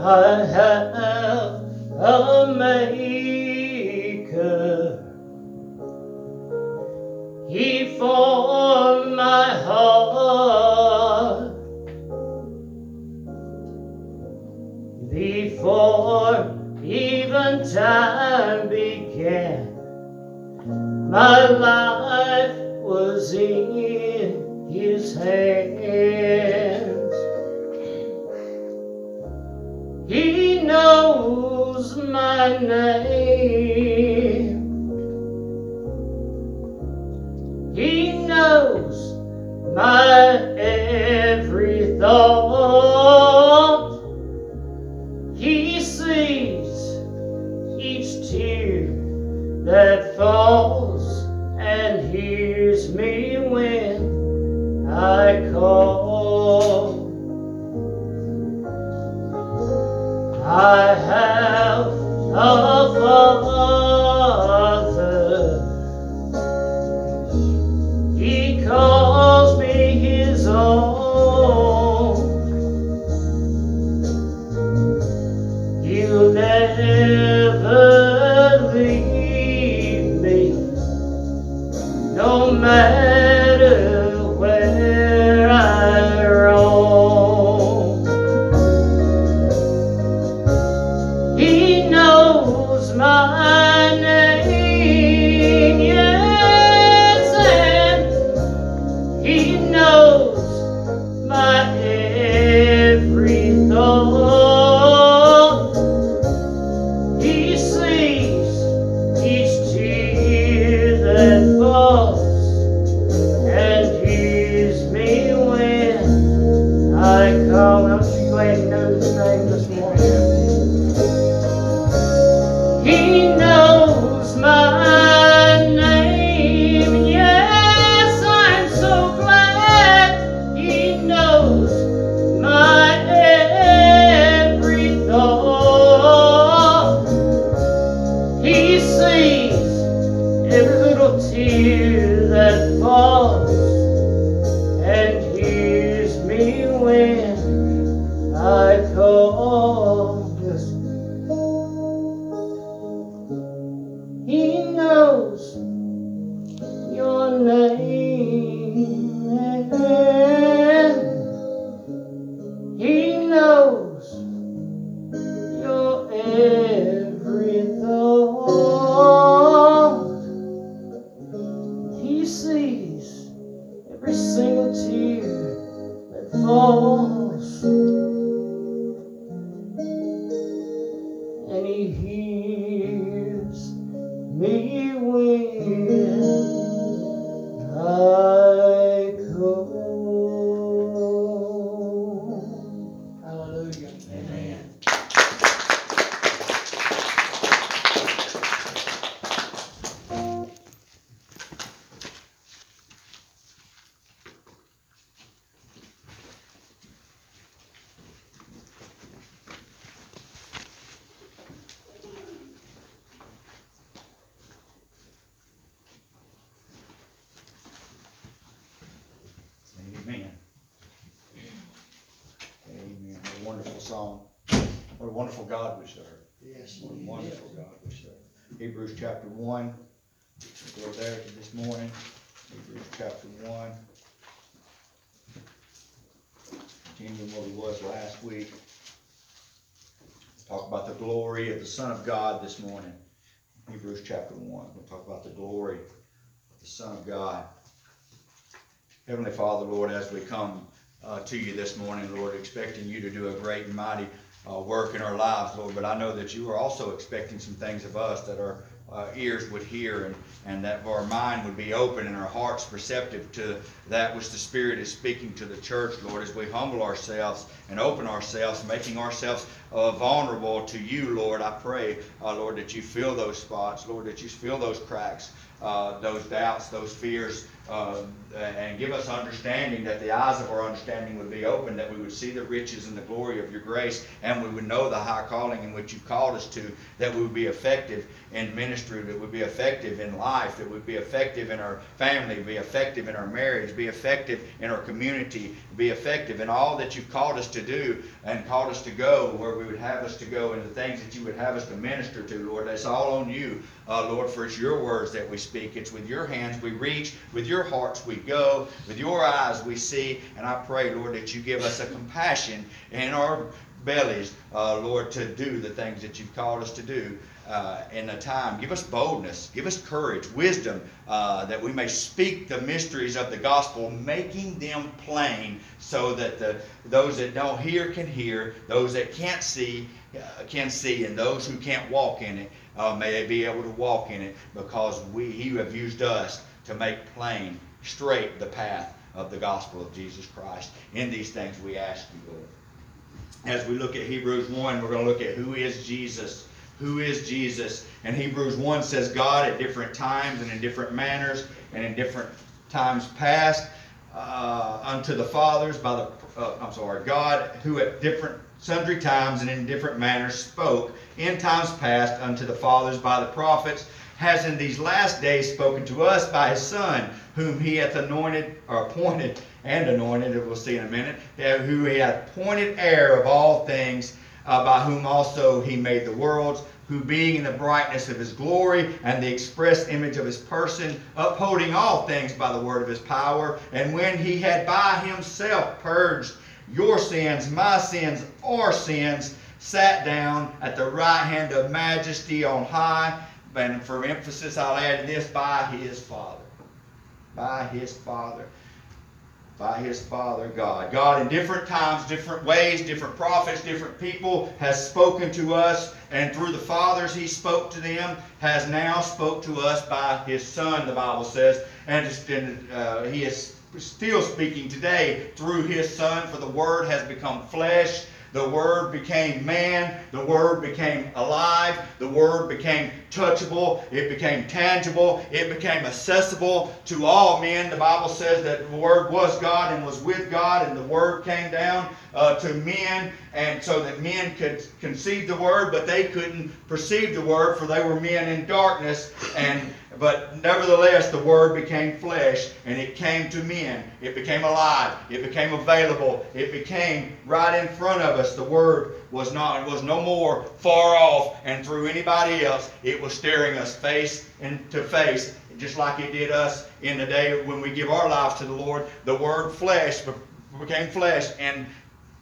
I have a maker. He formed my heart before even time began. My life name. Lord, as we come uh, to you this morning, Lord, expecting you to do a great and mighty uh, work in our lives, Lord, but I know that you are also expecting some things of us that our uh, ears would hear and, and that our mind would be open and our hearts receptive to that which the Spirit is speaking to the church, Lord, as we humble ourselves and open ourselves, making ourselves uh, vulnerable to you, Lord. I pray, uh, Lord, that you fill those spots, Lord, that you fill those cracks, uh, those doubts, those fears, uh, and give us understanding that the eyes of our understanding would be open, that we would see the riches and the glory of your grace, and we would know the high calling in which you called us to, that we would be effective in ministry, that would be effective in life, that would be effective in our family, be effective in our marriage, be effective in our community, be effective in all that you've called us to to do and called us to go, where we would have us to go, and the things that you would have us to minister to, Lord. That's all on you, uh, Lord, for it's your words that we speak. It's with your hands we reach, with your hearts we go, with your eyes we see. And I pray, Lord, that you give us a compassion in our bellies, uh, Lord, to do the things that you've called us to do uh, in the time. Give us boldness, give us courage, wisdom, uh, that we may speak the mysteries of the gospel, making them plain, so that the those that don't hear can hear, those that can't see uh, can see, and those who can't walk in it uh, may be able to walk in it, because we you have used us to make plain, straight the path of the gospel of Jesus Christ. In these things we ask you, Lord. As we look at Hebrews 1, we're going to look at who is Jesus. Who is Jesus? And Hebrews 1 says God at different times and in different manners and in different times past uh, unto the fathers by the, uh, I'm sorry, God who at different sundry times and in different manners spoke in times past unto the fathers by the prophets, has in these last days spoken to us by his Son, whom he hath anointed or appointed and anointed, we'll see in a minute, who he hath appointed heir of all things uh, by whom also he made the worlds, who being in the brightness of his glory and the express image of his person, upholding all things by the word of his power, and when he had by himself purged your sins, my sins, our sins, sat down at the right hand of majesty on high. And for emphasis, I'll add this by his Father. By his Father by his Father God. God, in different times, different ways, different prophets, different people, has spoken to us, and through the fathers he spoke to them, has now spoke to us by his Son, the Bible says, and uh, he is still speaking today through his Son, for the Word has become flesh the Word became man. The Word became alive. The Word became touchable. It became tangible. It became accessible to all men. The Bible says that the Word was God and was with God, and the Word came down uh, to men, and so that men could conceive the Word, but they couldn't perceive the Word, for they were men in darkness. And but nevertheless, the Word became flesh and it came to men. It became alive. It became available. It became right in front of us. The Word was not was no more far off and through anybody else. It was staring us face into face, just like it did us in the day when we give our lives to the Lord. The Word flesh became flesh and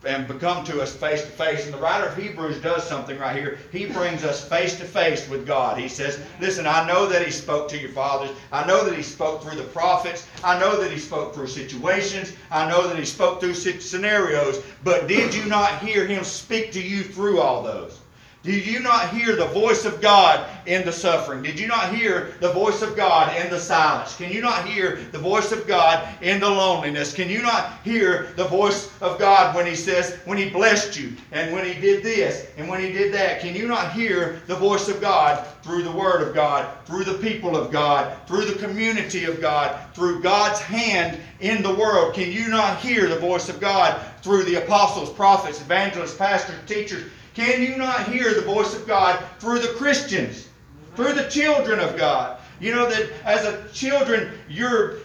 and become to us face to face. And the writer of Hebrews does something right here. He brings us face to face with God. He says, Listen, I know that He spoke to your fathers. I know that He spoke through the prophets. I know that He spoke through situations. I know that He spoke through scenarios. But did you not hear Him speak to you through all those? Did you not hear the voice of God in the suffering? Did you not hear the voice of God in the silence? Can you not hear the voice of God in the loneliness? Can you not hear the voice of God when He says, when He blessed you, and when He did this, and when He did that? Can you not hear the voice of God through the Word of God, through the people of God, through the community of God, through God's hand in the world? Can you not hear the voice of God through the apostles, prophets, evangelists, pastors, teachers? Can you not hear the voice of God through the Christians, through the children of God? You know that as a children, you're,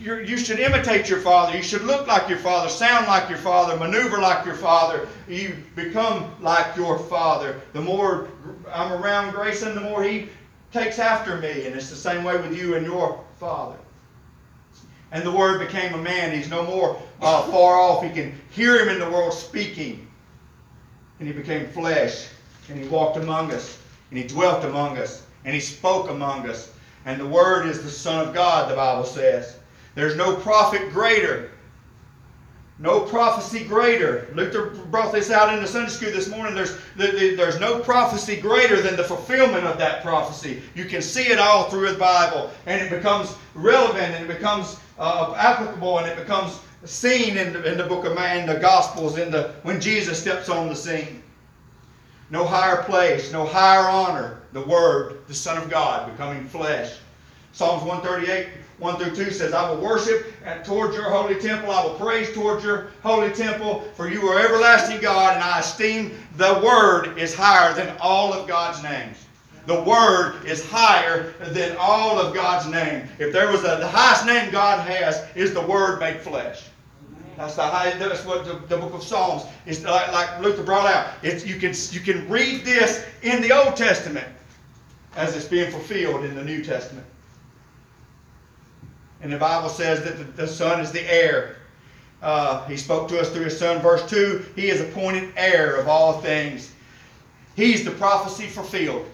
you're, you should imitate your father. You should look like your father, sound like your father, maneuver like your father. You become like your father. The more I'm around Grayson, the more he takes after me. And it's the same way with you and your father. And the Word became a man. He's no more uh, far off. He can hear him in the world speaking and he became flesh, and he walked among us, and he dwelt among us, and he spoke among us. And the Word is the Son of God, the Bible says. There's no prophet greater, no prophecy greater. Luther brought this out in the Sunday school this morning. There's, there's no prophecy greater than the fulfillment of that prophecy. You can see it all through the Bible, and it becomes relevant, and it becomes uh, applicable, and it becomes seen in the, in the book of man, the Gospels, in the when Jesus steps on the scene. No higher place, no higher honor. The Word, the Son of God, becoming flesh. Psalms 138, 1 through 2 says, I will worship at, towards your holy temple. I will praise towards your holy temple, for you are everlasting God, and I esteem the Word is higher than all of God's names. The Word is higher than all of God's name. If there was a, the highest name God has, is the Word made flesh. That's the high, that's what the, the book of Psalms is like, like Luther brought out. It's, you can you can read this in the Old Testament as it's being fulfilled in the New Testament. And the Bible says that the, the Son is the heir. Uh, he spoke to us through His Son, verse 2. He is appointed heir of all things. He's the prophecy fulfilled.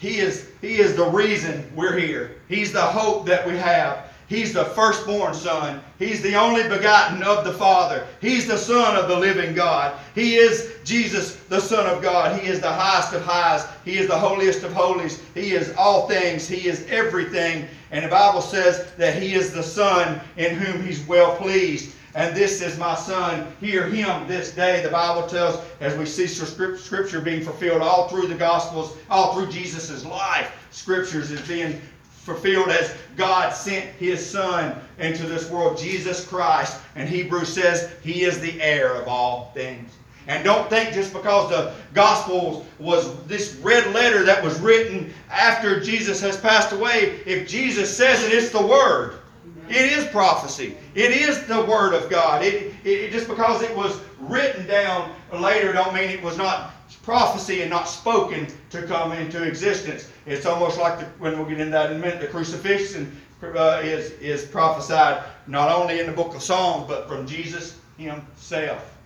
He is, he is the reason we're here. He's the hope that we have. He's the firstborn son. He's the only begotten of the Father. He's the Son of the living God. He is Jesus, the Son of God. He is the highest of highs. He is the holiest of holies. He is all things. He is everything. And the Bible says that He is the Son in whom He's well pleased. And this is my son. Hear him this day. The Bible tells, as we see scripture being fulfilled all through the Gospels, all through Jesus' life, scriptures is being fulfilled as God sent his son into this world, Jesus Christ. And Hebrews says he is the heir of all things. And don't think just because the Gospels was this red letter that was written after Jesus has passed away, if Jesus says it, it's the Word. It is prophecy. It is the Word of God. It, it, just because it was written down later don't mean it was not prophecy and not spoken to come into existence. It's almost like the, when we'll get into that in a minute, the crucifixion uh, is, is prophesied not only in the book of Psalms, but from Jesus himself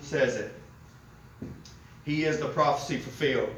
says it. He is the prophecy fulfilled.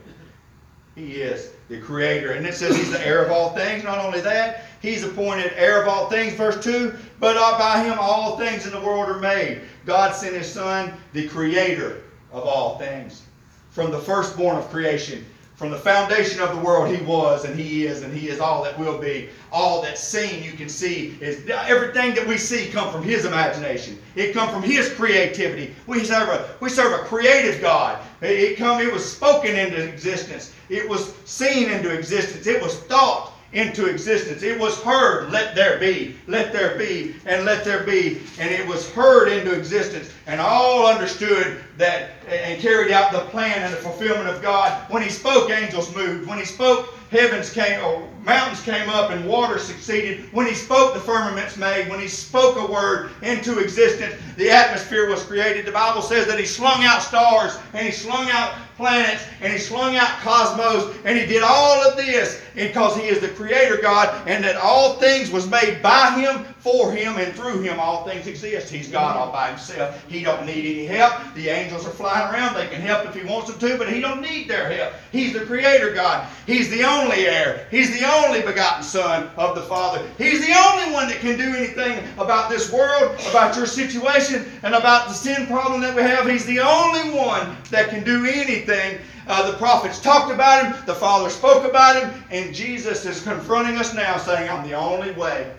He is the creator. And it says he's the heir of all things. Not only that, he's appointed heir of all things, verse 2, but by him all things in the world are made. God sent his son, the creator of all things. From the firstborn of creation, from the foundation of the world, he was and he is and he is all that will be. All that's seen, you can see, is everything that we see come from his imagination. It come from his creativity. We serve a we serve a creative God. It come it was spoken into existence. It was seen into existence. It was thought into existence. It was heard, let there be, let there be, and let there be. And it was heard into existence. And all understood that and carried out the plan and the fulfillment of God. When He spoke, angels moved. When He spoke, heavens came, or mountains came up and water succeeded. When he spoke, the firmaments made. When he spoke a word into existence, the atmosphere was created. The Bible says that he slung out stars and he slung out planets and he slung out cosmos and he did all of this because he is the creator God and that all things was made by him, for him, and through him all things exist. He's God all by himself. He don't need any help. The angels are flying around. They can help if he wants them to, but he don't need their help. He's the creator God. He's the only heir. He's the only begotten Son of the Father. He's the only one that can do anything about this world, about your situation, and about the sin problem that we have. He's the only one that can do anything. Uh, the prophets talked about him, the Father spoke about him, and Jesus is confronting us now saying, I'm the only way.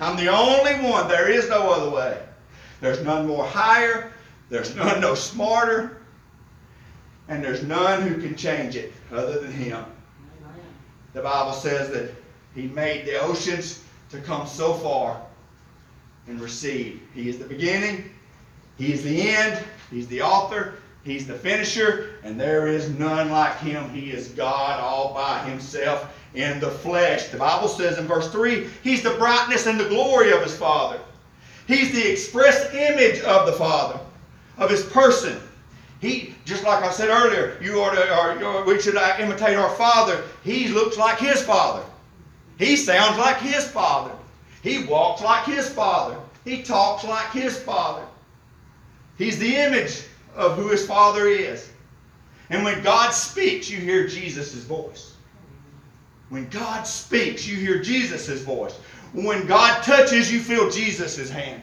I'm the only one. There is no other way. There's none more higher, there's none no smarter, and there's none who can change it other than Him. The Bible says that He made the oceans to come so far and recede. He is the beginning, He is the end, He's the author, He's the finisher, and there is none like Him. He is God all by Himself in the flesh. The Bible says in verse 3 He's the brightness and the glory of His Father. He's the express image of the Father, of His person. He, just like I said earlier, you are to, we should imitate our Father. He looks like His Father. He sounds like His Father. He walks like His Father. He talks like His Father. He's the image of who His Father is. And when God speaks, you hear Jesus' voice. When God speaks, you hear Jesus' voice. When God touches, you feel Jesus' hand.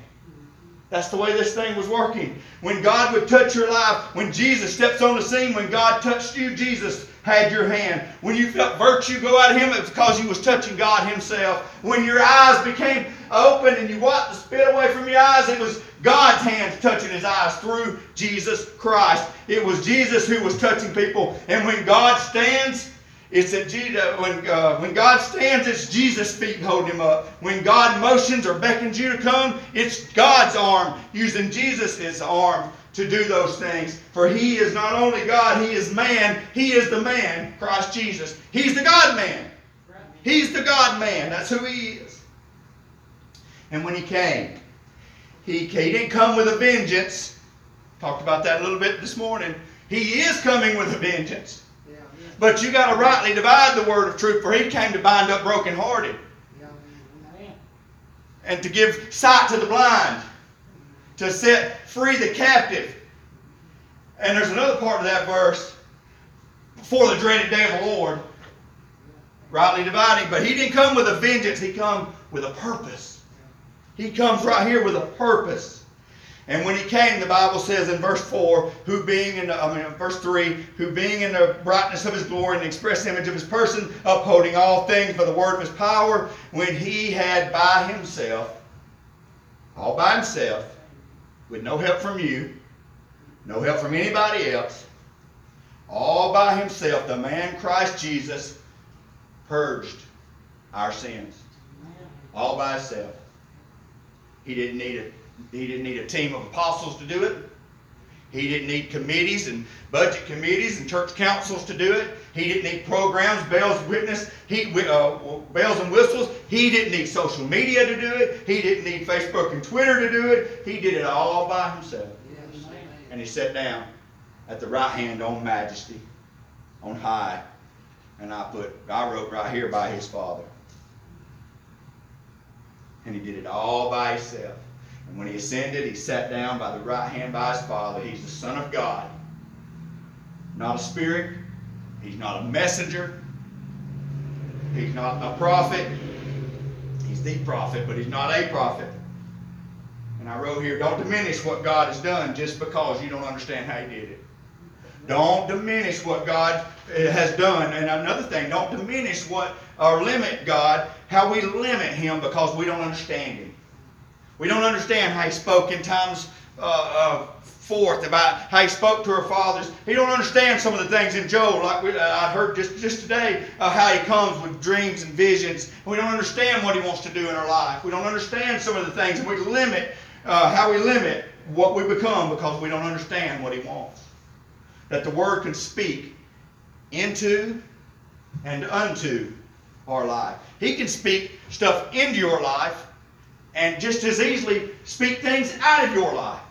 That's the way this thing was working. When God would touch your life, when Jesus steps on the scene, when God touched you, Jesus had your hand. When you felt virtue go out of him, it was because you was touching God himself. When your eyes became open and you wiped the spit away from your eyes, it was God's hands touching his eyes through Jesus Christ. It was Jesus who was touching people. And when God stands, it's that Jesus, when, uh, when God stands, it's Jesus' feet holding him up. When God motions or beckons you to come, it's God's arm using Jesus' arm to do those things. For he is not only God, he is man. He is the man, Christ Jesus. He's the God man. He's the God man. That's who he is. And when he came, he, he didn't come with a vengeance. Talked about that a little bit this morning. He is coming with a vengeance. But you got to rightly divide the word of truth, for he came to bind up brokenhearted. And to give sight to the blind, to set free the captive. And there's another part of that verse for the dreaded day of the Lord, rightly dividing. But he didn't come with a vengeance, he come with a purpose. He comes right here with a purpose. And when he came, the Bible says in verse 4, who being in the, I mean, verse 3, who being in the brightness of his glory and the express image of his person, upholding all things by the word of his power, when he had by himself, all by himself, with no help from you, no help from anybody else, all by himself, the man Christ Jesus purged our sins. All by himself. He didn't need a he didn't need a team of apostles to do it. He didn't need committees and budget committees and church councils to do it. He didn't need programs, bells, witness, he, uh, bells and whistles. He didn't need social media to do it. He didn't need Facebook and Twitter to do it. He did it all by himself. Yes. And he sat down at the right hand on majesty, on high. And I put, I wrote right here by his father. And he did it all by himself. And when he ascended, he sat down by the right hand by his father. He's the Son of God. Not a spirit. He's not a messenger. He's not a prophet. He's the prophet, but he's not a prophet. And I wrote here, don't diminish what God has done just because you don't understand how he did it. Don't diminish what God eh, has done. And another thing, don't diminish what or limit God, how we limit him because we don't understand him. We don't understand how he spoke in times uh, uh, forth about how he spoke to our fathers. He don't understand some of the things in Joel, like we, uh, I heard just, just today, uh, how he comes with dreams and visions. We don't understand what he wants to do in our life. We don't understand some of the things, and we limit uh, how we limit what we become because we don't understand what he wants. That the word can speak into and unto our life. He can speak stuff into your life and just as easily speak things out of your life.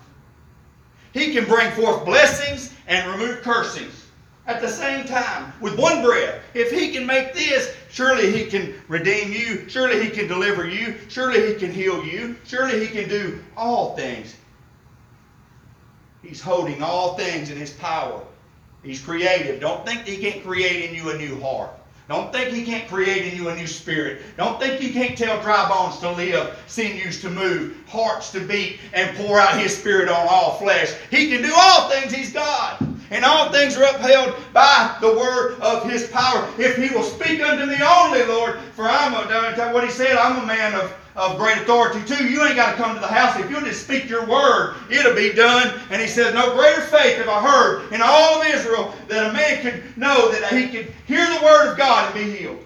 He can bring forth blessings and remove cursings at the same time with one breath. If he can make this, surely he can redeem you. Surely he can deliver you. Surely he can heal you. Surely he can do all things. He's holding all things in his power. He's creative. Don't think he can't create in you a new heart. Don't think he can't create in you a new spirit. Don't think you can't tell dry bones to live, sinews to move, hearts to beat, and pour out his spirit on all flesh. He can do all things. He's God. And all things are upheld by the word of his power. If he will speak unto me only, Lord, for I'm a, what he said, I'm a man of, of great authority too. You ain't got to come to the house. If you'll just speak your word, it'll be done. And he says, No greater faith have I heard in all of Israel that a man could know that he could hear the word of God and be healed.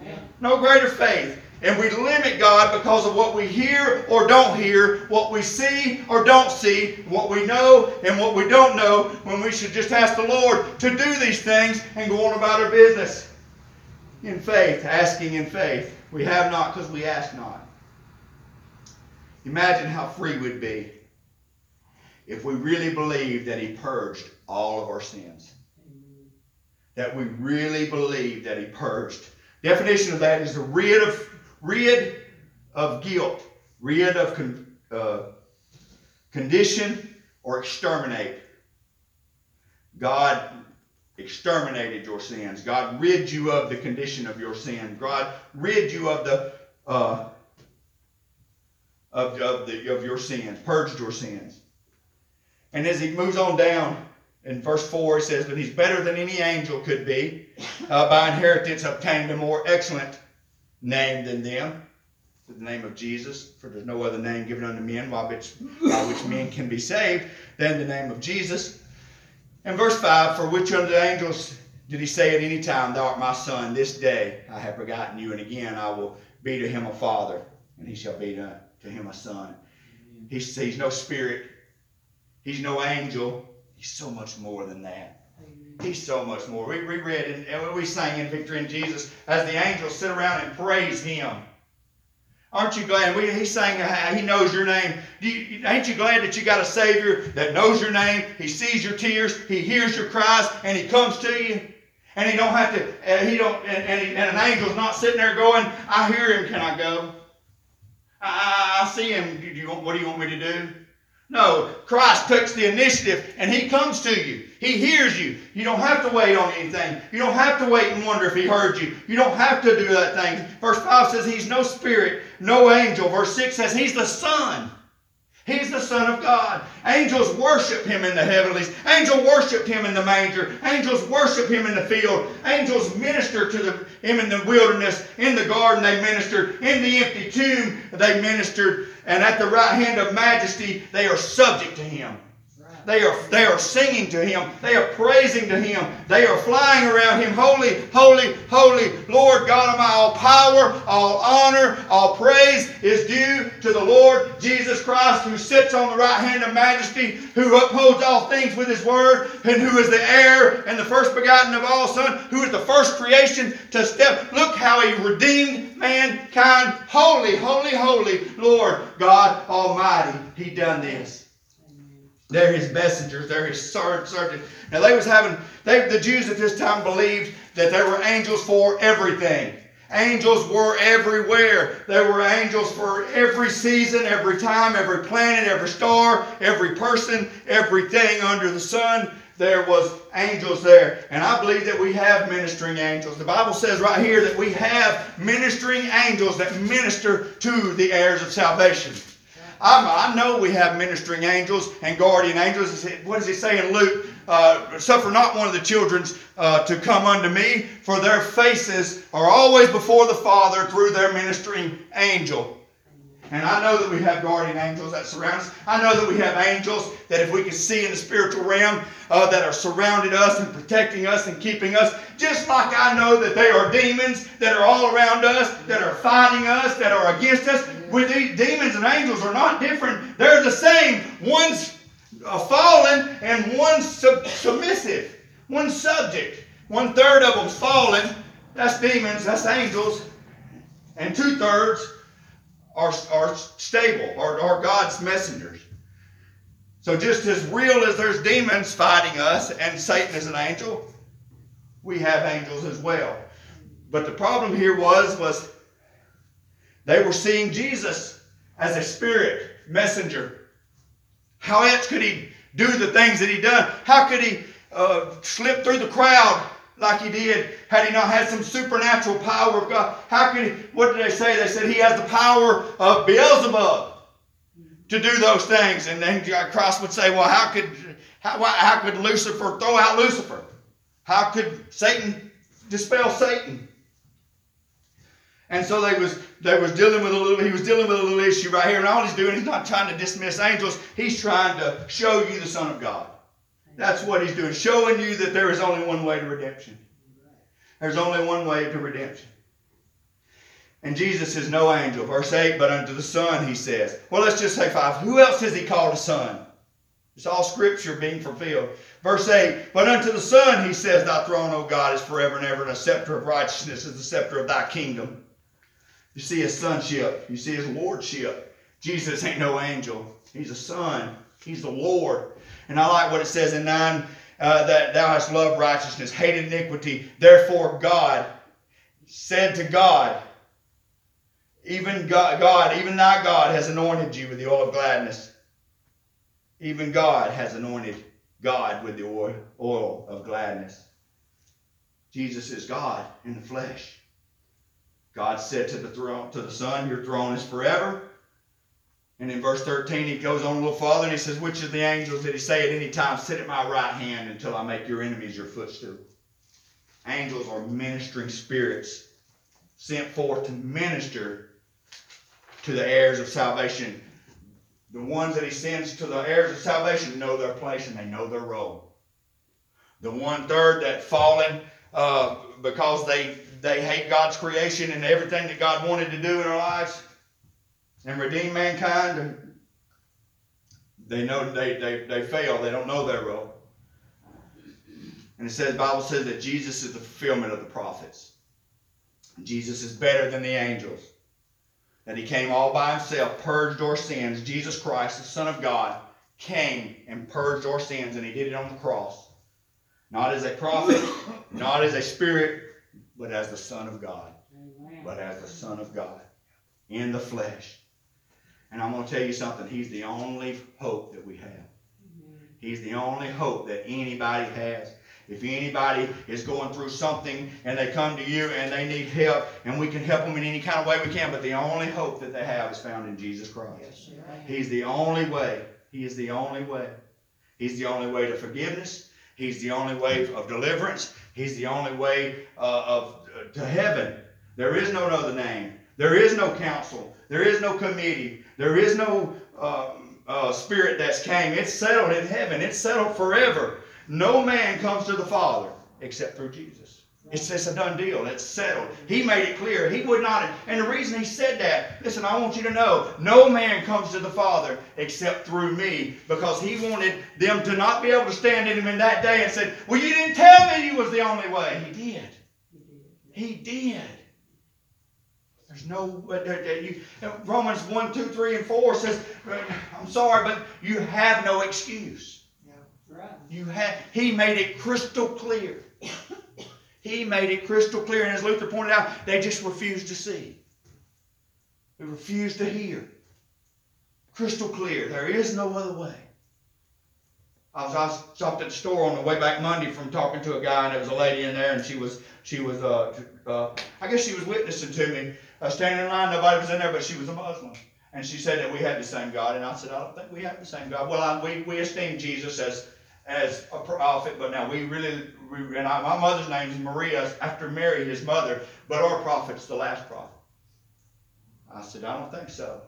Amen. No greater faith. And we limit God because of what we hear or don't hear, what we see or don't see, what we know and what we don't know, when we should just ask the Lord to do these things and go on about our business. In faith, asking in faith. We have not because we ask not. Imagine how free we'd be if we really believed that He purged all of our sins. That we really believe that He purged. Definition of that is to rid of rid of guilt, rid of con, uh, condition, or exterminate. God exterminated your sins. God rid you of the condition of your sin. God rid you of the uh, of, of, the, of your sins, purged your sins. And as he moves on down in verse 4, he says, But he's better than any angel could be, uh, by inheritance obtained a more excellent name than them, the name of Jesus, for there's no other name given unto men by which, by which men can be saved than the name of Jesus. And verse 5, For which of the angels did he say at any time, Thou art my son, this day I have begotten you, and again I will be to him a father, and he shall be to, to him a son. He's, he's no spirit, he's no angel, he's so much more than that. He's so much more. We, we read and we sang in Victory in Jesus as the angels sit around and praise Him. Aren't you glad? We, he's saying uh, he knows your name. You, ain't you glad that you got a Savior that knows your name? He sees your tears, he hears your cries, and he comes to you. And he don't have to. Uh, he don't. And, and, he, and, an angel's not sitting there going, "I hear him. Can I go? I, see him. Do you, what do you want me to do?" No, Christ takes the initiative and He comes to you. He hears you. You don't have to wait on anything. You don't have to wait and wonder if He heard you. You don't have to do that thing. Verse 5 says He's no spirit, no angel. Verse 6 says He's the Son. He's the Son of God. Angels worship him in the heavenlies. Angels worship him in the manger. Angels worship him in the field. Angels minister to the, him in the wilderness. In the garden they ministered. In the empty tomb they ministered. And at the right hand of majesty they are subject to him. They are, they are singing to him. They are praising to him. They are flying around him. Holy, holy, holy, Lord God Almighty. All power, all honor, all praise is due to the Lord Jesus Christ who sits on the right hand of majesty, who upholds all things with his word, and who is the heir and the first begotten of all sons, who is the first creation to step. Look how he redeemed mankind. Holy, holy, holy, Lord God Almighty. He done this. They're his messengers. They're his servants. Now they was having they, the Jews at this time believed that there were angels for everything. Angels were everywhere. There were angels for every season, every time, every planet, every star, every person, everything under the sun. There was angels there. And I believe that we have ministering angels. The Bible says right here that we have ministering angels that minister to the heirs of salvation. I, I know we have ministering angels and guardian angels. What does he say in Luke? Uh, suffer not one of the children uh, to come unto me, for their faces are always before the Father through their ministering angel. And I know that we have guardian angels that surround us. I know that we have angels that if we can see in the spiritual realm uh, that are surrounding us and protecting us and keeping us. Just like I know that they are demons that are all around us, that are fighting us, that are against us. With demons and angels are not different. They're the same. One's uh, fallen and one's sub- submissive. One's subject. One third of them's fallen. That's demons. That's angels. And two thirds are, are stable, are, are God's messengers. So just as real as there's demons fighting us and Satan is an angel, we have angels as well. But the problem here was, was they were seeing Jesus as a spirit messenger. How else could he do the things that he done? How could he uh, slip through the crowd like he did had he not had some supernatural power of God. How could he, what did they say? They said he has the power of Beelzebub to do those things. And then Christ would say, well, how could, how, how could Lucifer throw out Lucifer? How could Satan dispel Satan? And so they was they was dealing with a little he was dealing with a little issue right here, and all he's doing, he's not trying to dismiss angels, he's trying to show you the Son of God. That's what he's doing, showing you that there is only one way to redemption. There's only one way to redemption. And Jesus is no angel. Verse 8, but unto the Son, he says. Well, let's just say 5. Who else has he called a son? It's all scripture being fulfilled. Verse 8, but unto the Son, he says, Thy throne, O God, is forever and ever, and a scepter of righteousness is the scepter of thy kingdom. You see his sonship. You see his lordship. Jesus ain't no angel. He's a son. He's the Lord. And I like what it says in 9 uh, that thou hast loved righteousness, hated iniquity. Therefore, God said to God, even God, God, even thy God has anointed you with the oil of gladness. Even God has anointed God with the oil, oil of gladness. Jesus is God in the flesh. God said to the throne, to the Son, Your throne is forever. And in verse 13, he goes on a little farther and he says, Which of the angels did he say at any time, Sit at my right hand until I make your enemies your footstool? Angels are ministering spirits sent forth to minister to the heirs of salvation. The ones that he sends to the heirs of salvation know their place and they know their role. The one third that fallen uh, because they, they hate God's creation and everything that God wanted to do in their lives, and redeem mankind, they know they, they, they fail. They don't know their role. And it says, the Bible says that Jesus is the fulfillment of the prophets. Jesus is better than the angels. that he came all by himself, purged our sins. Jesus Christ, the Son of God, came and purged our sins, and he did it on the cross. Not as a prophet, not as a spirit, but as the Son of God. But as the Son of God in the flesh. And I'm going to tell you something. He's the only hope that we have. He's the only hope that anybody has. If anybody is going through something and they come to you and they need help, and we can help them in any kind of way we can, but the only hope that they have is found in Jesus Christ. He's the only way. He is the only way. He's the only way to forgiveness. He's the only way of deliverance. He's the only way uh, of uh, to heaven. There is no other name. There is no council. There is no committee. There is no uh, uh, spirit that's came. It's settled in heaven. It's settled forever. No man comes to the Father except through Jesus. It's just a done deal. It's settled. He made it clear. He would not. And the reason he said that, listen, I want you to know, no man comes to the Father except through me, because he wanted them to not be able to stand in him in that day and said, "Well, you didn't tell me you was the only way." He did. He did. There's no uh, uh, you, Romans 1, 2, 3, and 4 says, I'm sorry, but you have no excuse. You have he made it crystal clear. he made it crystal clear, and as Luther pointed out, they just refused to see. They refused to hear. Crystal clear. There is no other way. I was, I stopped at the store on the way back Monday from talking to a guy, and there was a lady in there, and she was she was uh, uh I guess she was witnessing to me uh, standing in line. Nobody was in there, but she was a Muslim. And she said that we had the same God. And I said, I don't think we have the same God. Well, I, we, we esteem Jesus as as a prophet, but now we really, we, and I, my mother's name is Maria after Mary, his mother, but our prophet's the last prophet. I said, I don't think so.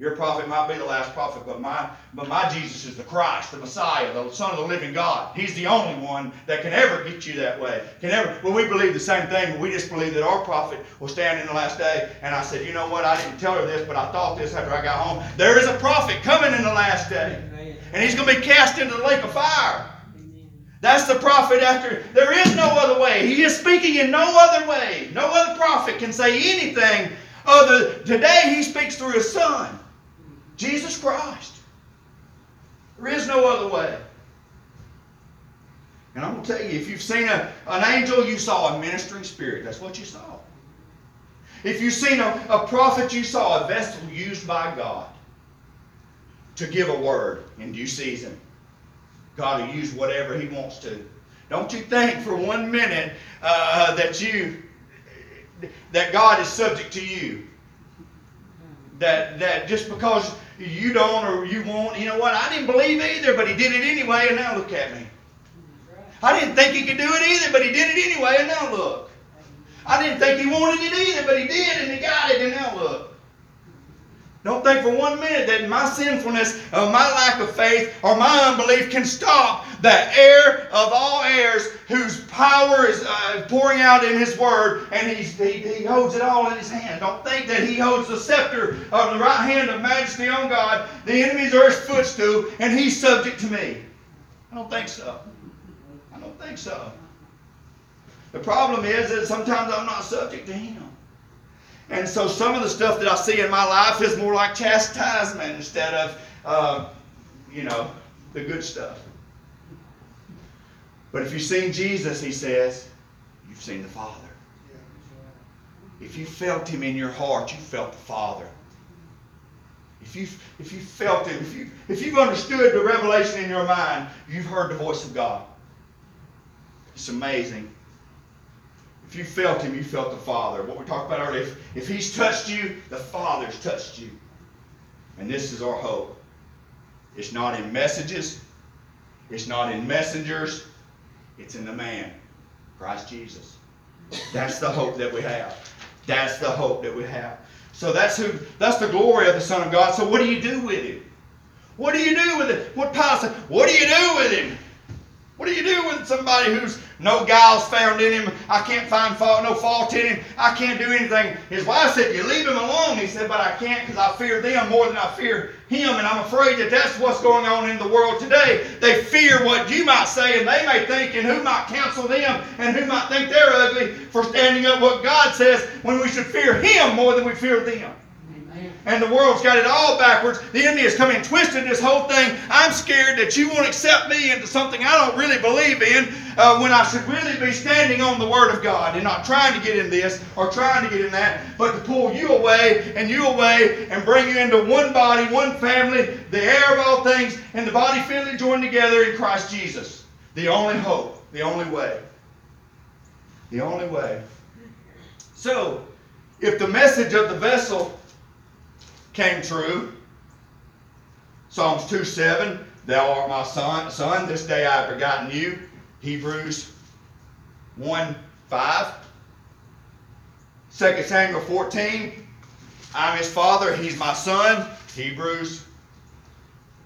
Your prophet might be the last prophet, but my but my Jesus is the Christ, the Messiah, the Son of the living God. He's the only one that can ever get you that way. Can ever well we believe the same thing, we just believe that our prophet will stand in the last day. And I said, you know what? I didn't tell her this, but I thought this after I got home. There is a prophet coming in the last day. And he's gonna be cast into the lake of fire. That's the prophet after. There is no other way. He is speaking in no other way. No other prophet can say anything other. Today he speaks through his son. Jesus Christ. There is no other way. And I'm going to tell you, if you've seen a, an angel, you saw a ministering spirit. That's what you saw. If you've seen a, a prophet, you saw a vessel used by God to give a word in due season. God will use whatever He wants to. Don't you think for one minute uh, that you that God is subject to you. That that just because you don't or you won't. You know what? I didn't believe either, but he did it anyway, and now look at me. I didn't think he could do it either, but he did it anyway, and now look. I didn't think he wanted it either, but he did, and he got it, and now look. Don't think for one minute that my sinfulness or my lack of faith or my unbelief can stop the heir of all heirs whose power is uh, pouring out in his word and he, he holds it all in his hand. Don't think that he holds the scepter of the right hand of majesty on God. The enemies are his footstool and he's subject to me. I don't think so. I don't think so. The problem is that sometimes I'm not subject to him. And so some of the stuff that I see in my life is more like chastisement instead of, uh, you know, the good stuff. But if you've seen Jesus, he says, you've seen the Father. If you felt him in your heart, you felt the Father. If you if you felt him, if you if you've understood the revelation in your mind, you've heard the voice of God. It's amazing. If you felt him, you felt the Father. What we talked about earlier, if, if he's touched you, the Father's touched you. And this is our hope. It's not in messages, it's not in messengers, it's in the man, Christ Jesus. That's the hope that we have. That's the hope that we have. So that's who that's the glory of the Son of God. So what do you do with him? What do you do with it? What Paul said, what do you do with him? What do you do with somebody who's no guile's found in him? I can't find fault, no fault in him. I can't do anything. His wife said, You leave him alone. He said, But I can't because I fear them more than I fear him. And I'm afraid that that's what's going on in the world today. They fear what you might say, and they may think, and who might counsel them, and who might think they're ugly for standing up what God says when we should fear him more than we fear them. And the world's got it all backwards. The enemy has come and twisted this whole thing. I'm scared that you won't accept me into something I don't really believe in uh, when I should really be standing on the Word of God and not trying to get in this or trying to get in that, but to pull you away and you away and bring you into one body, one family, the heir of all things, and the body fitly joined together in Christ Jesus. The only hope, the only way. The only way. So, if the message of the vessel came true, Psalms 2 7, Thou art my son, son, this day I have begotten you. Hebrews 1 5. 2 Samuel 14, I'm his father, he's my son. Hebrews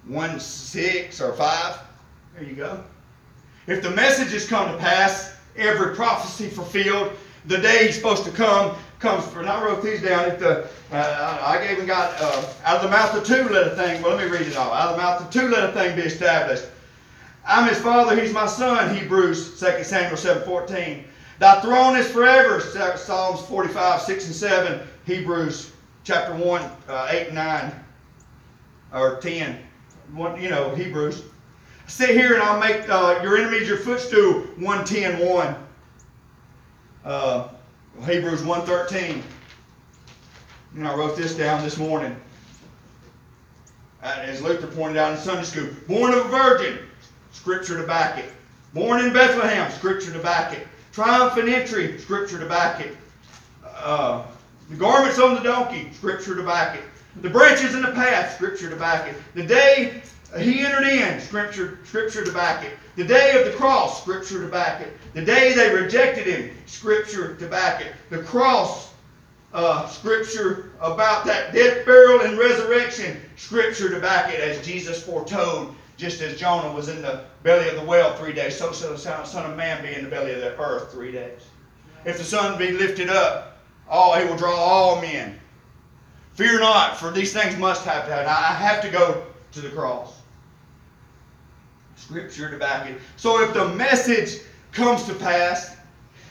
1 6 or 5. There you go. If the messages come to pass, every prophecy fulfilled, the day he's supposed to come comes. And I wrote these down. If the uh, I even got uh, out of the mouth of two let a thing. Well, let me read it all. Out of the mouth of two let a thing be established. I'm his father, he's my son. Hebrews 2 Samuel 7:14. Thy throne is forever. Psalms 45, 6 and 7. Hebrews chapter 1, uh, 8 and 9. Or 10. One, you know, Hebrews. Sit here and I'll make uh, your enemies your footstool. 110, 1. Uh, Hebrews 1.13. And I wrote this down this morning. Uh, as Luther pointed out in Sunday school. Born of a virgin, scripture to back it. Born in Bethlehem, scripture to back it. Triumphant entry, scripture to back it. Uh, the garments on the donkey, scripture to back it. The branches in the path, scripture to back it. The day he entered in, scripture, scripture to back it. The day of the cross, scripture to back it. The day they rejected him, scripture to back it. The cross, uh, scripture about that death, burial, and resurrection, scripture to back it as Jesus foretold, just as Jonah was in the belly of the whale three days, so shall the Son of Man be in the belly of the earth three days. If the Son be lifted up, all he will draw all men. Fear not, for these things must have to happen. I have to go to the cross. Scripture to back it. So if the message comes to pass,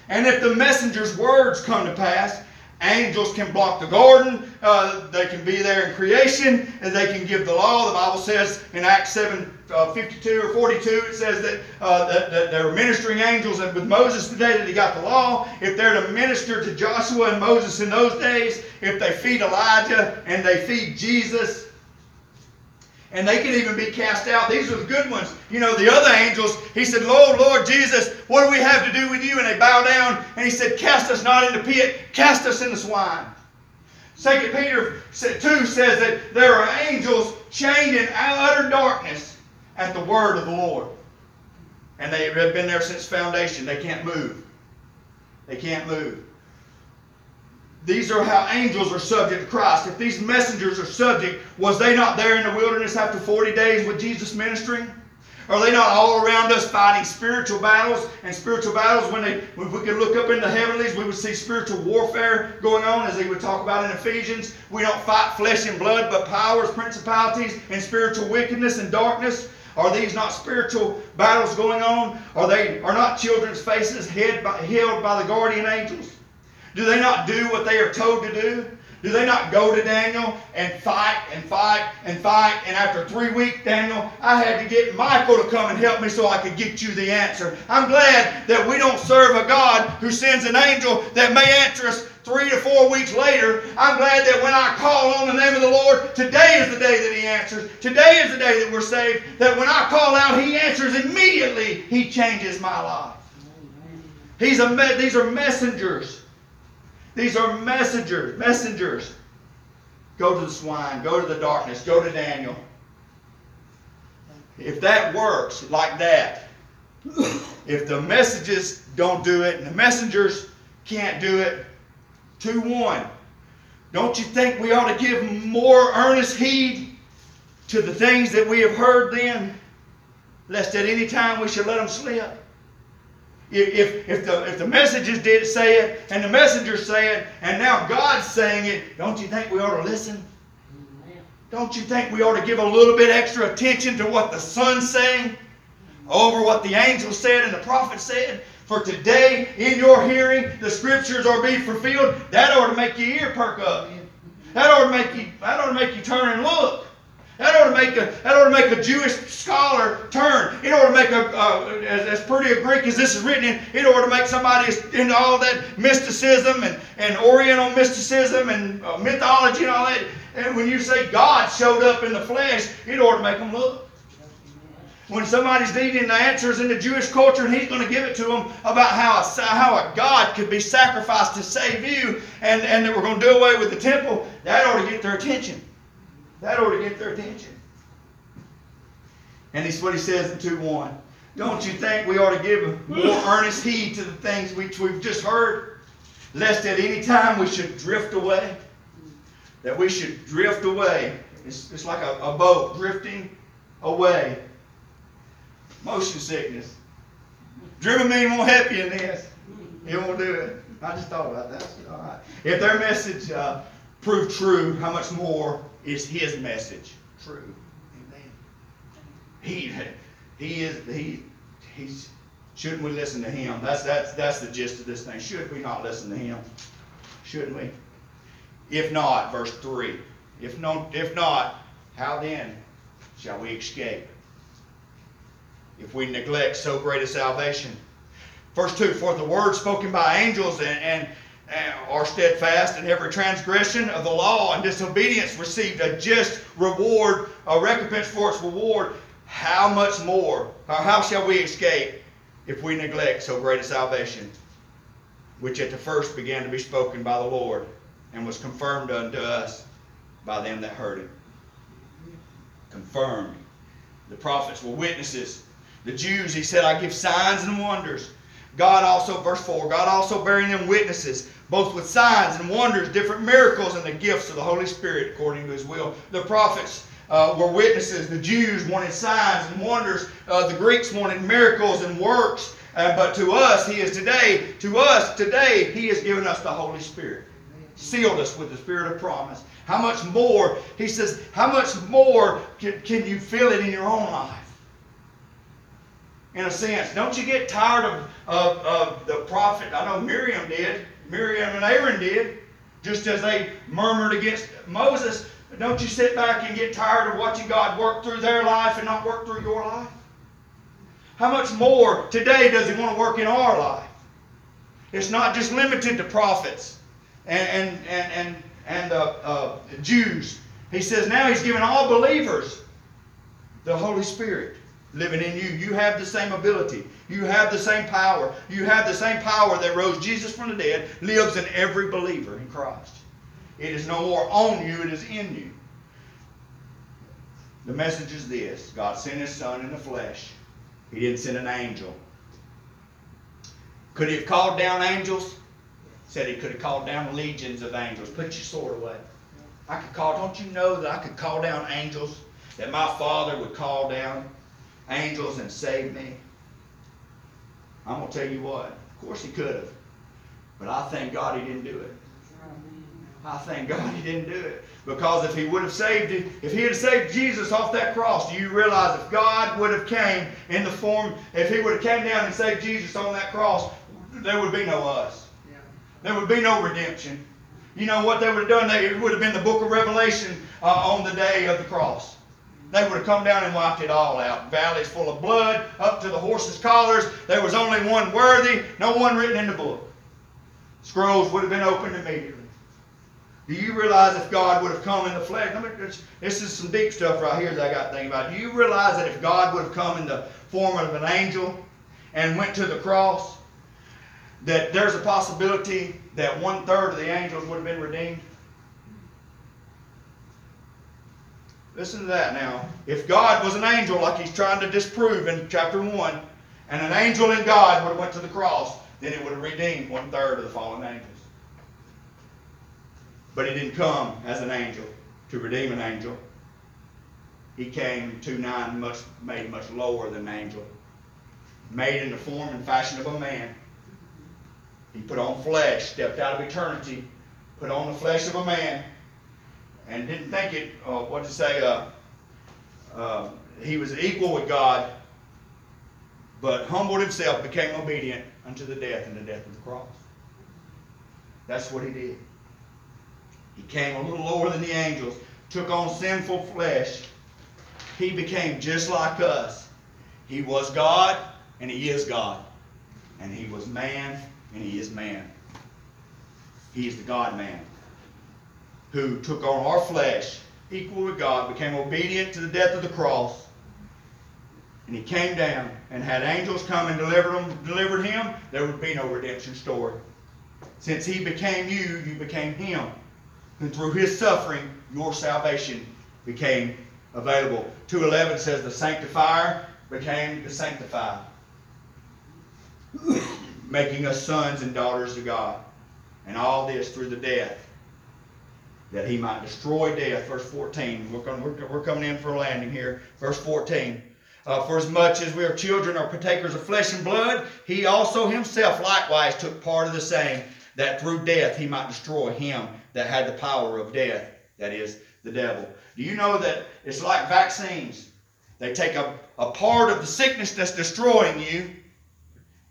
and if the messenger's words come to pass, angels can block the garden. Uh, they can be there in creation, and they can give the law. The Bible says in Acts 7 uh, 52 or 42, it says that, uh, that, that there were ministering angels and with Moses today that he got the law. If they're to minister to Joshua and Moses in those days, if they feed Elijah and they feed Jesus, and they can even be cast out. These are the good ones. You know, the other angels, he said, Lord, Lord Jesus, what do we have to do with you? And they bow down, and he said, Cast us not in the pit, cast us in the swine. Second Peter 2 says that there are angels chained in utter darkness at the word of the Lord. And they have been there since foundation. They can't move. They can't move. These are how angels are subject to Christ. If these messengers are subject, was they not there in the wilderness after 40 days with Jesus ministering? Are they not all around us fighting spiritual battles? And spiritual battles, when they when we could look up in the heavenlies, we would see spiritual warfare going on, as they would talk about in Ephesians. We don't fight flesh and blood, but powers, principalities, and spiritual wickedness and darkness. Are these not spiritual battles going on? Are they are not children's faces held by, held by the guardian angels? Do they not do what they are told to do? Do they not go to Daniel and fight and fight and fight? And after three weeks, Daniel, I had to get Michael to come and help me so I could get you the answer. I'm glad that we don't serve a God who sends an angel that may answer us three to four weeks later. I'm glad that when I call on the name of the Lord, today is the day that He answers. Today is the day that we're saved. That when I call out, He answers immediately. He changes my life. He's a, these are messengers. These are messengers, messengers. Go to the swine, go to the darkness, go to Daniel. If that works like that, if the messages don't do it and the messengers can't do it, 2 1. Don't you think we ought to give more earnest heed to the things that we have heard then, lest at any time we should let them slip? If, if, the, if the messages did say it, and the messengers say it, and now God's saying it, don't you think we ought to listen? Don't you think we ought to give a little bit extra attention to what the Son's saying over what the angel said and the prophet said? For today, in your hearing, the scriptures are being fulfilled. That ought to make your ear perk up. That ought to make you, that ought to make you turn and look. That ought to make a, that ought to make a Jewish scholar turn. It ought to make a, uh, as, as pretty a Greek as this is written in, it ought to make somebody into all that mysticism and, and Oriental mysticism and uh, mythology and all that. And when you say God showed up in the flesh, it ought to make them look. When somebody's needing the answers in the Jewish culture and he's going to give it to them about how a, how a God could be sacrificed to save you and, and that we're going to do away with the temple, that ought to get their attention. That ought to get their attention. And this is what he says in 2 1. Don't you think we ought to give more earnest heed to the things which we've just heard? Lest at any time we should drift away. That we should drift away. It's, it's like a, a boat drifting away. Motion sickness. Dramamine won't help you in this. It won't do it. I just thought about that. All right. If their message uh, proved true, how much more is his message true? Amen. He, he is he he's shouldn't we listen to him? That's that's that's the gist of this thing. Should we not listen to him? Shouldn't we? If not, verse three. If no, if not, how then shall we escape? If we neglect so great a salvation. Verse 2 For the word spoken by angels and, and, and Uh, are steadfast, in every transgression of the law and disobedience received a just reward, a recompense for its reward. How much more, or how shall we escape if we neglect so great a salvation, which at the first began to be spoken by the Lord, and was confirmed unto us by them that heard it? Confirmed. The prophets were witnesses. The Jews, he said, I give signs and wonders. God also, verse 4, God also bearing them witnesses, both with signs and wonders, different miracles, and the gifts of the Holy Spirit according to his will. The prophets uh, were witnesses. The Jews wanted signs and wonders. Uh, the Greeks wanted miracles and works. Uh, but to us, he is today, to us today, he has given us the Holy Spirit. Sealed us with the Spirit of promise. How much more, he says, how much more can, can you feel it in your own life? In a sense. Don't you get tired of, of, of the prophet? I know Miriam did. Miriam and Aaron did. Just as they murmured against Moses, don't you sit back and get tired of watching God work through their life and not work through your life? How much more today does He want to work in our life? It's not just limited to prophets and, and, and, and, and uh, uh, Jews. He says now He's given all believers the Holy Spirit living in you. You have the same ability. You have the same power. You have the same power that rose Jesus from the dead, lives in every believer in Christ. It is no more on you, it is in you. The message is this God sent His Son in the flesh, He didn't send an angel. Could He have called down angels? Said He could have called down legions of angels. Put your sword away. I could call, don't you know that I could call down angels? That my Father would call down angels and save me? I'm going to tell you what. Of course, he could have. But I thank God he didn't do it. I thank God he didn't do it. Because if he would have saved it, if he had saved Jesus off that cross, do you realize if God would have came in the form, if he would have came down and saved Jesus on that cross, there would be no us. There would be no redemption. You know what they would have done? They, it would have been the book of Revelation uh, on the day of the cross. They would have come down and wiped it all out. Valleys full of blood, up to the horses' collars. There was only one worthy, no one written in the book. Scrolls would have been opened immediately. Do you realize if God would have come in the flesh? This is some deep stuff right here that I got to think about. Do you realize that if God would have come in the form of an angel and went to the cross, that there's a possibility that one third of the angels would have been redeemed? Listen to that now. If God was an angel, like he's trying to disprove in chapter 1, and an angel in God would have went to the cross, then it would have redeemed one third of the fallen angels. But he didn't come as an angel to redeem an angel. He came to nine much made much lower than an angel. Made in the form and fashion of a man. He put on flesh, stepped out of eternity, put on the flesh of a man, and didn't think it, uh, what to say, uh, uh, he was equal with God, but humbled himself, became obedient unto the death and the death of the cross. That's what he did. He came a little lower than the angels, took on sinful flesh. He became just like us. He was God and he is God. And he was man and he is man. He is the God man who took on our flesh, equal with God, became obedient to the death of the cross. And he came down and had angels come and deliver him, delivered him, there would be no redemption story. Since he became you, you became him. And through his suffering, your salvation became available. 211 says the sanctifier became the sanctified, making us sons and daughters of God. And all this through the death, that he might destroy death. Verse 14. We're, going, we're, we're coming in for a landing here. Verse 14. Uh, for as much as we are children or partakers of flesh and blood, he also himself likewise took part of the same, that through death he might destroy him that had the power of death, that is, the devil. Do you know that it's like vaccines? They take a, a part of the sickness that's destroying you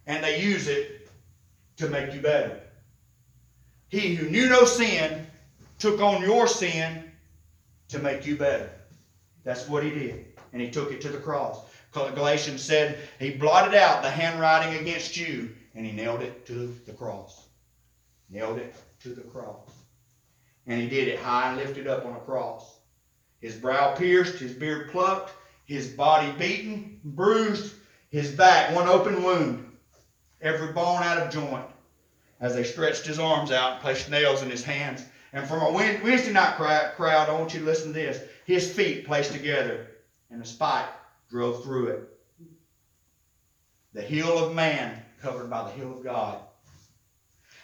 and they use it to make you better. He who knew no sin took on your sin to make you better. That's what he did. And he took it to the cross. Galatians said he blotted out the handwriting against you and he nailed it to the cross. Nailed it to the cross. And he did it high and lifted up on a cross. His brow pierced, his beard plucked, his body beaten, bruised, his back one open wound, every bone out of joint. As they stretched his arms out and placed nails in his hands. And from a Wednesday night crowd, I want you to listen to this. His feet placed together, and a spike drove through it. The heel of man covered by the heel of God.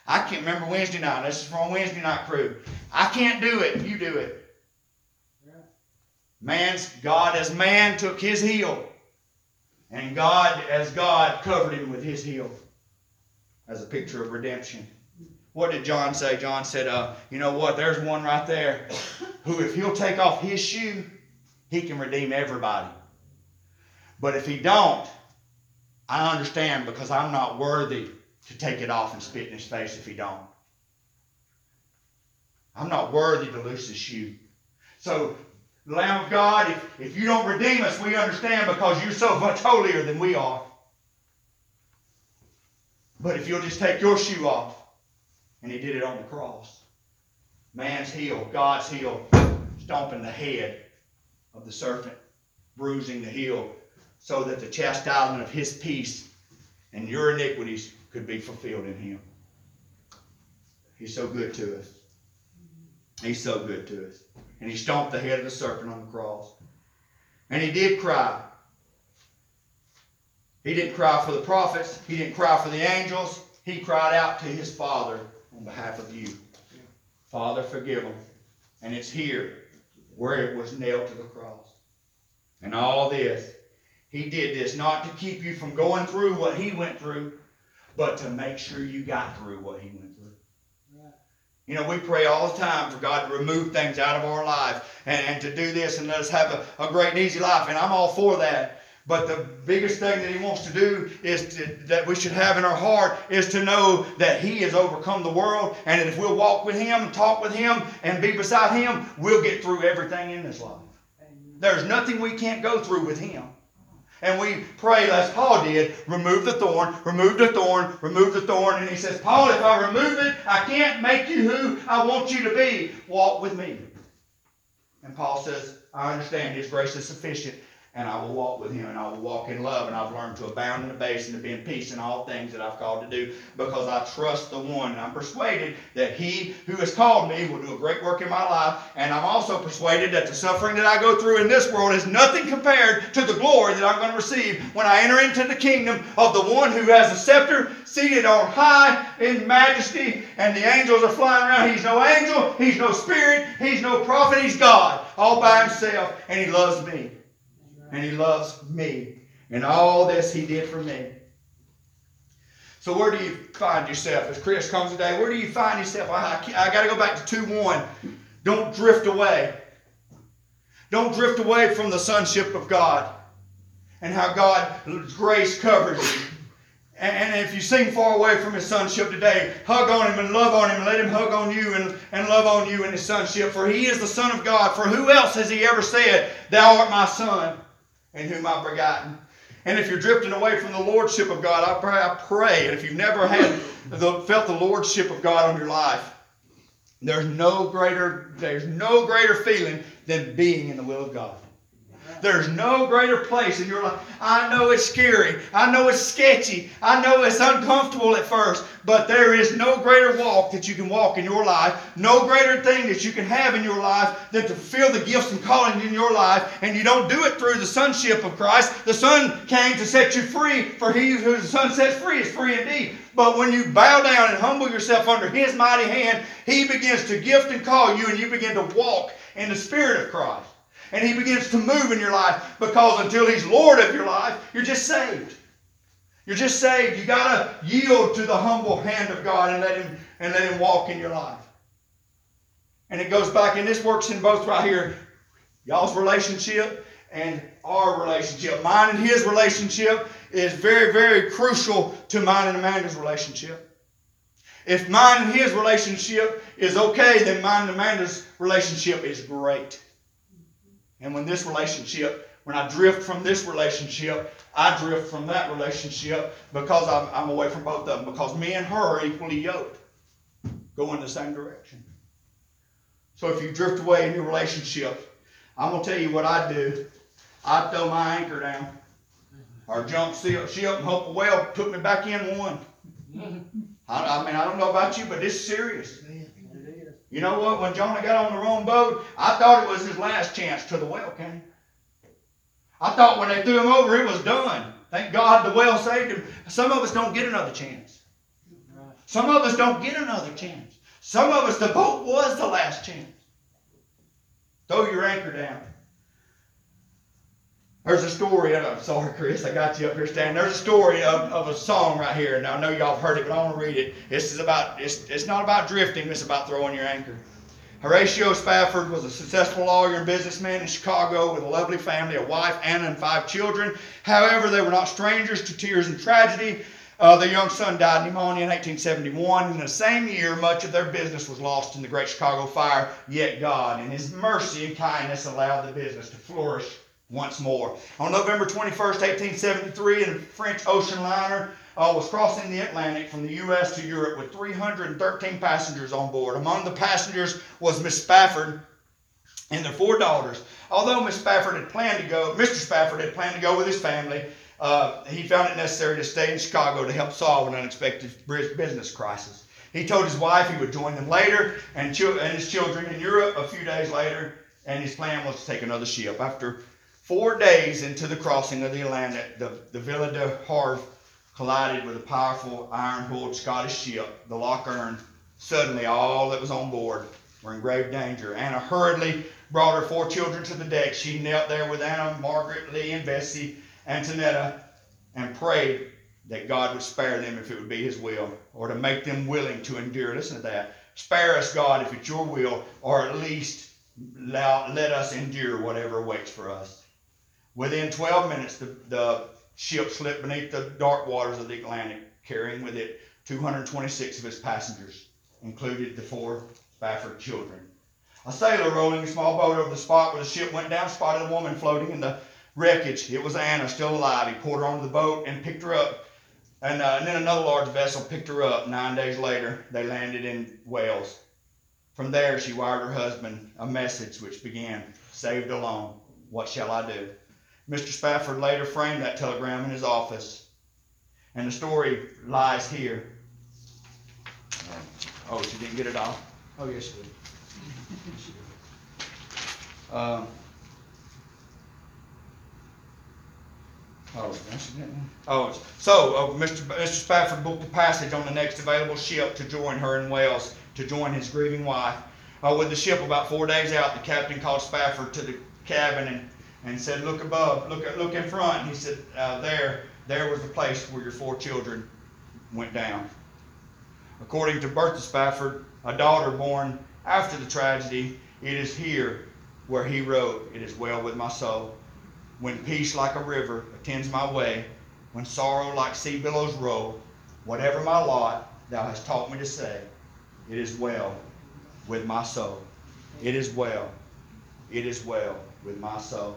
I can't remember Wednesday night. This is from Wednesday night crew. I can't do it. You do it. Man's God as man took his heel. And God as God covered him with his heel. As a picture of redemption. What did John say? John said, uh, you know what? There's one right there who, if he'll take off his shoe, he can redeem everybody. But if he don't, I understand because I'm not worthy to take it off and spit in his face if he don't. I'm not worthy to loose his shoe. So, Lamb of God, if, if you don't redeem us, we understand because you're so much holier than we are. But if you'll just take your shoe off, and he did it on the cross. Man's heel, God's heel, stomping the head of the serpent, bruising the heel, so that the chastisement of his peace and your iniquities could be fulfilled in him. He's so good to us. He's so good to us. And he stomped the head of the serpent on the cross. And he did cry. He didn't cry for the prophets. He didn't cry for the angels. He cried out to his Father on behalf of you. Father, forgive them. And it's here where it was nailed to the cross. And all this, he did this not to keep you from going through what he went through, but to make sure you got through what he went through. You know, we pray all the time for God to remove things out of our lives and, and to do this and let us have a, a great and easy life. And I'm all for that. But the biggest thing that he wants to do is to, that we should have in our heart is to know that he has overcome the world and that if we'll walk with him talk with him and be beside him, we'll get through everything in this life. There's nothing we can't go through with him. And we pray, as Paul did, remove the thorn, remove the thorn, remove the thorn. And he says, Paul, if I remove it, I can't make you who I want you to be. Walk with me. And Paul says, I understand his grace is sufficient and I will walk with him and I will walk in love and I've learned to abound in the base and to be in peace in all things that I've called to do because I trust the one. And I'm persuaded that he who has called me will do a great work in my life. And I'm also persuaded that the suffering that I go through in this world is nothing compared to the glory that I'm going to receive when I enter into the kingdom of the one who has a scepter seated on high in majesty and the angels are flying around. He's no angel, he's no spirit, he's no prophet, he's God all by himself and he loves me and he loves me. And all this he did for me. So where do you find yourself? As Chris comes today, where do you find yourself? I, I, I got to go back to 2-1. Don't drift away. Don't drift away from the sonship of God and how God's grace covers you And if you seem far away from his sonship today, hug on him and love on him and let him hug on you and, and love on you in his sonship. For he is the Son of God. For who else has he ever said, Thou art my son, in whom I've begotten? And if you're drifting away from the lordship of God, I pray, I pray, and if you've never had the, felt the lordship of God on your life, there's no greater, there's no greater feeling than being in the will of God. There's no greater place in your life. I know it's scary. I know it's sketchy. I know it's uncomfortable at first, but there is no greater walk that you can walk in your life, no greater thing that you can have in your life than to feel the gifts and calling in your life. And you don't do it through the sonship of Christ. The Son came to set you free, for he who the Son sets free is free indeed. But when you bow down and humble yourself under his mighty hand, he begins to gift and call you, and you begin to walk in the Spirit of Christ and He begins to move in your life because until He's Lord of your life, you're just saved. You're just saved. You gotta yield to the humble hand of God and let Him and let Him walk in your life. And it goes back, and this works in both right here. Y'all's relationship and our relationship. Mine and his relationship is very, very crucial to mine and Amanda's relationship. If mine and his relationship is okay, then mine and Amanda's relationship is great. And when this relationship, when I drift from this relationship, I drift from that relationship because I'm, I'm away from both of them. Because me and her are equally yoked, go in the same direction. So if you drift away in your relationship, I'm gonna tell you what I do. I throw my anchor down, or jump ship, ship and hope a whale put me back in one. I, I mean, I don't know about you, but it's serious. You know what? When Jonah got on the wrong boat, I thought it was his last chance to the whale came. I thought when they threw him over, it was done. Thank God the whale saved him. Some of us don't get another chance. Some of us don't get another chance. Some of us, the boat was the last chance. Throw your anchor down. There's a story, I'm sorry, Chris, I got you up here standing. There's a story of, of a song right here, and I know y'all have heard it, but I want to read it. This is about, it's, it's not about drifting, it's about throwing your anchor. Horatio Spafford was a successful lawyer and businessman in Chicago with a lovely family, a wife, Anna, and five children. However, they were not strangers to tears and tragedy. Uh, their young son died of pneumonia in 1871. In the same year, much of their business was lost in the Great Chicago Fire, yet God, in His mercy and kindness, allowed the business to flourish once more. On November 21st, 1873, a French ocean liner uh, was crossing the Atlantic from the U.S. to Europe with 313 passengers on board. Among the passengers was Miss Spafford and their four daughters. Although Miss Spafford had planned to go, Mr. Spafford had planned to go with his family, uh, he found it necessary to stay in Chicago to help solve an unexpected business crisis. He told his wife he would join them later and, and his children in Europe a few days later, and his plan was to take another ship. After Four days into the crossing of the Atlantic, the, the Villa de Havre collided with a powerful iron-hulled Scottish ship, the Loch Earn. Suddenly, all that was on board were in grave danger. Anna hurriedly brought her four children to the deck. She knelt there with Anna, Margaret, Lee, and Bessie, Antonetta, and prayed that God would spare them if it would be His will, or to make them willing to endure. Listen to that. Spare us, God, if it's your will, or at least let us endure whatever awaits for us. Within 12 minutes, the, the ship slipped beneath the dark waters of the Atlantic, carrying with it 226 of its passengers, included the four Spafford children. A sailor rolling a small boat over the spot where the ship went down spotted a woman floating in the wreckage. It was Anna, still alive. He pulled her onto the boat and picked her up. And, uh, and then another large vessel picked her up. Nine days later, they landed in Wales. From there, she wired her husband a message which began, Saved alone, what shall I do? Mr. Spafford later framed that telegram in his office. And the story lies here. Oh, she didn't get it all? Oh, yes, she did. Um, oh. Oh, so uh, Mr. B- Mr. Spafford booked a passage on the next available ship to join her in Wales to join his grieving wife. Uh, with the ship about four days out, the captain called Spafford to the cabin and and said, "Look above, look look in front." And he said, uh, "There, there was the place where your four children went down." According to Bertha Spafford, a daughter born after the tragedy, it is here where he wrote, "It is well with my soul." When peace like a river attends my way, when sorrow like sea billows roll, whatever my lot, thou hast taught me to say, it is well with my soul. It is well. It is well with my soul.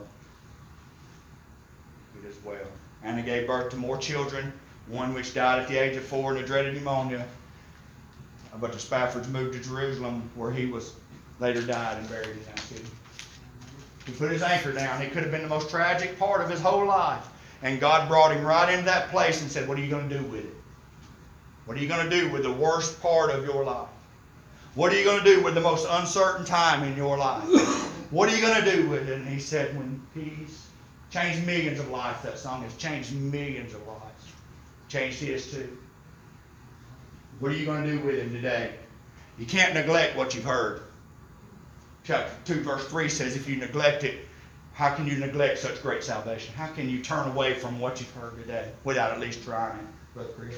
Is well. Anna gave birth to more children, one which died at the age of four in a dreaded pneumonia. But the Spaffords moved to Jerusalem, where he was later died and buried in that city. He put his anchor down. It could have been the most tragic part of his whole life. And God brought him right into that place and said, What are you going to do with it? What are you going to do with the worst part of your life? What are you going to do with the most uncertain time in your life? What are you going to do with it? And he said, When peace changed millions of lives, that song has changed millions of lives. Changed his too. What are you going to do with him today? You can't neglect what you've heard. Chapter 2, verse 3 says, If you neglect it, how can you neglect such great salvation? How can you turn away from what you've heard today without at least trying? Brother Chris?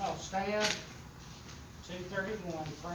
I'll stand. Two thirty-one,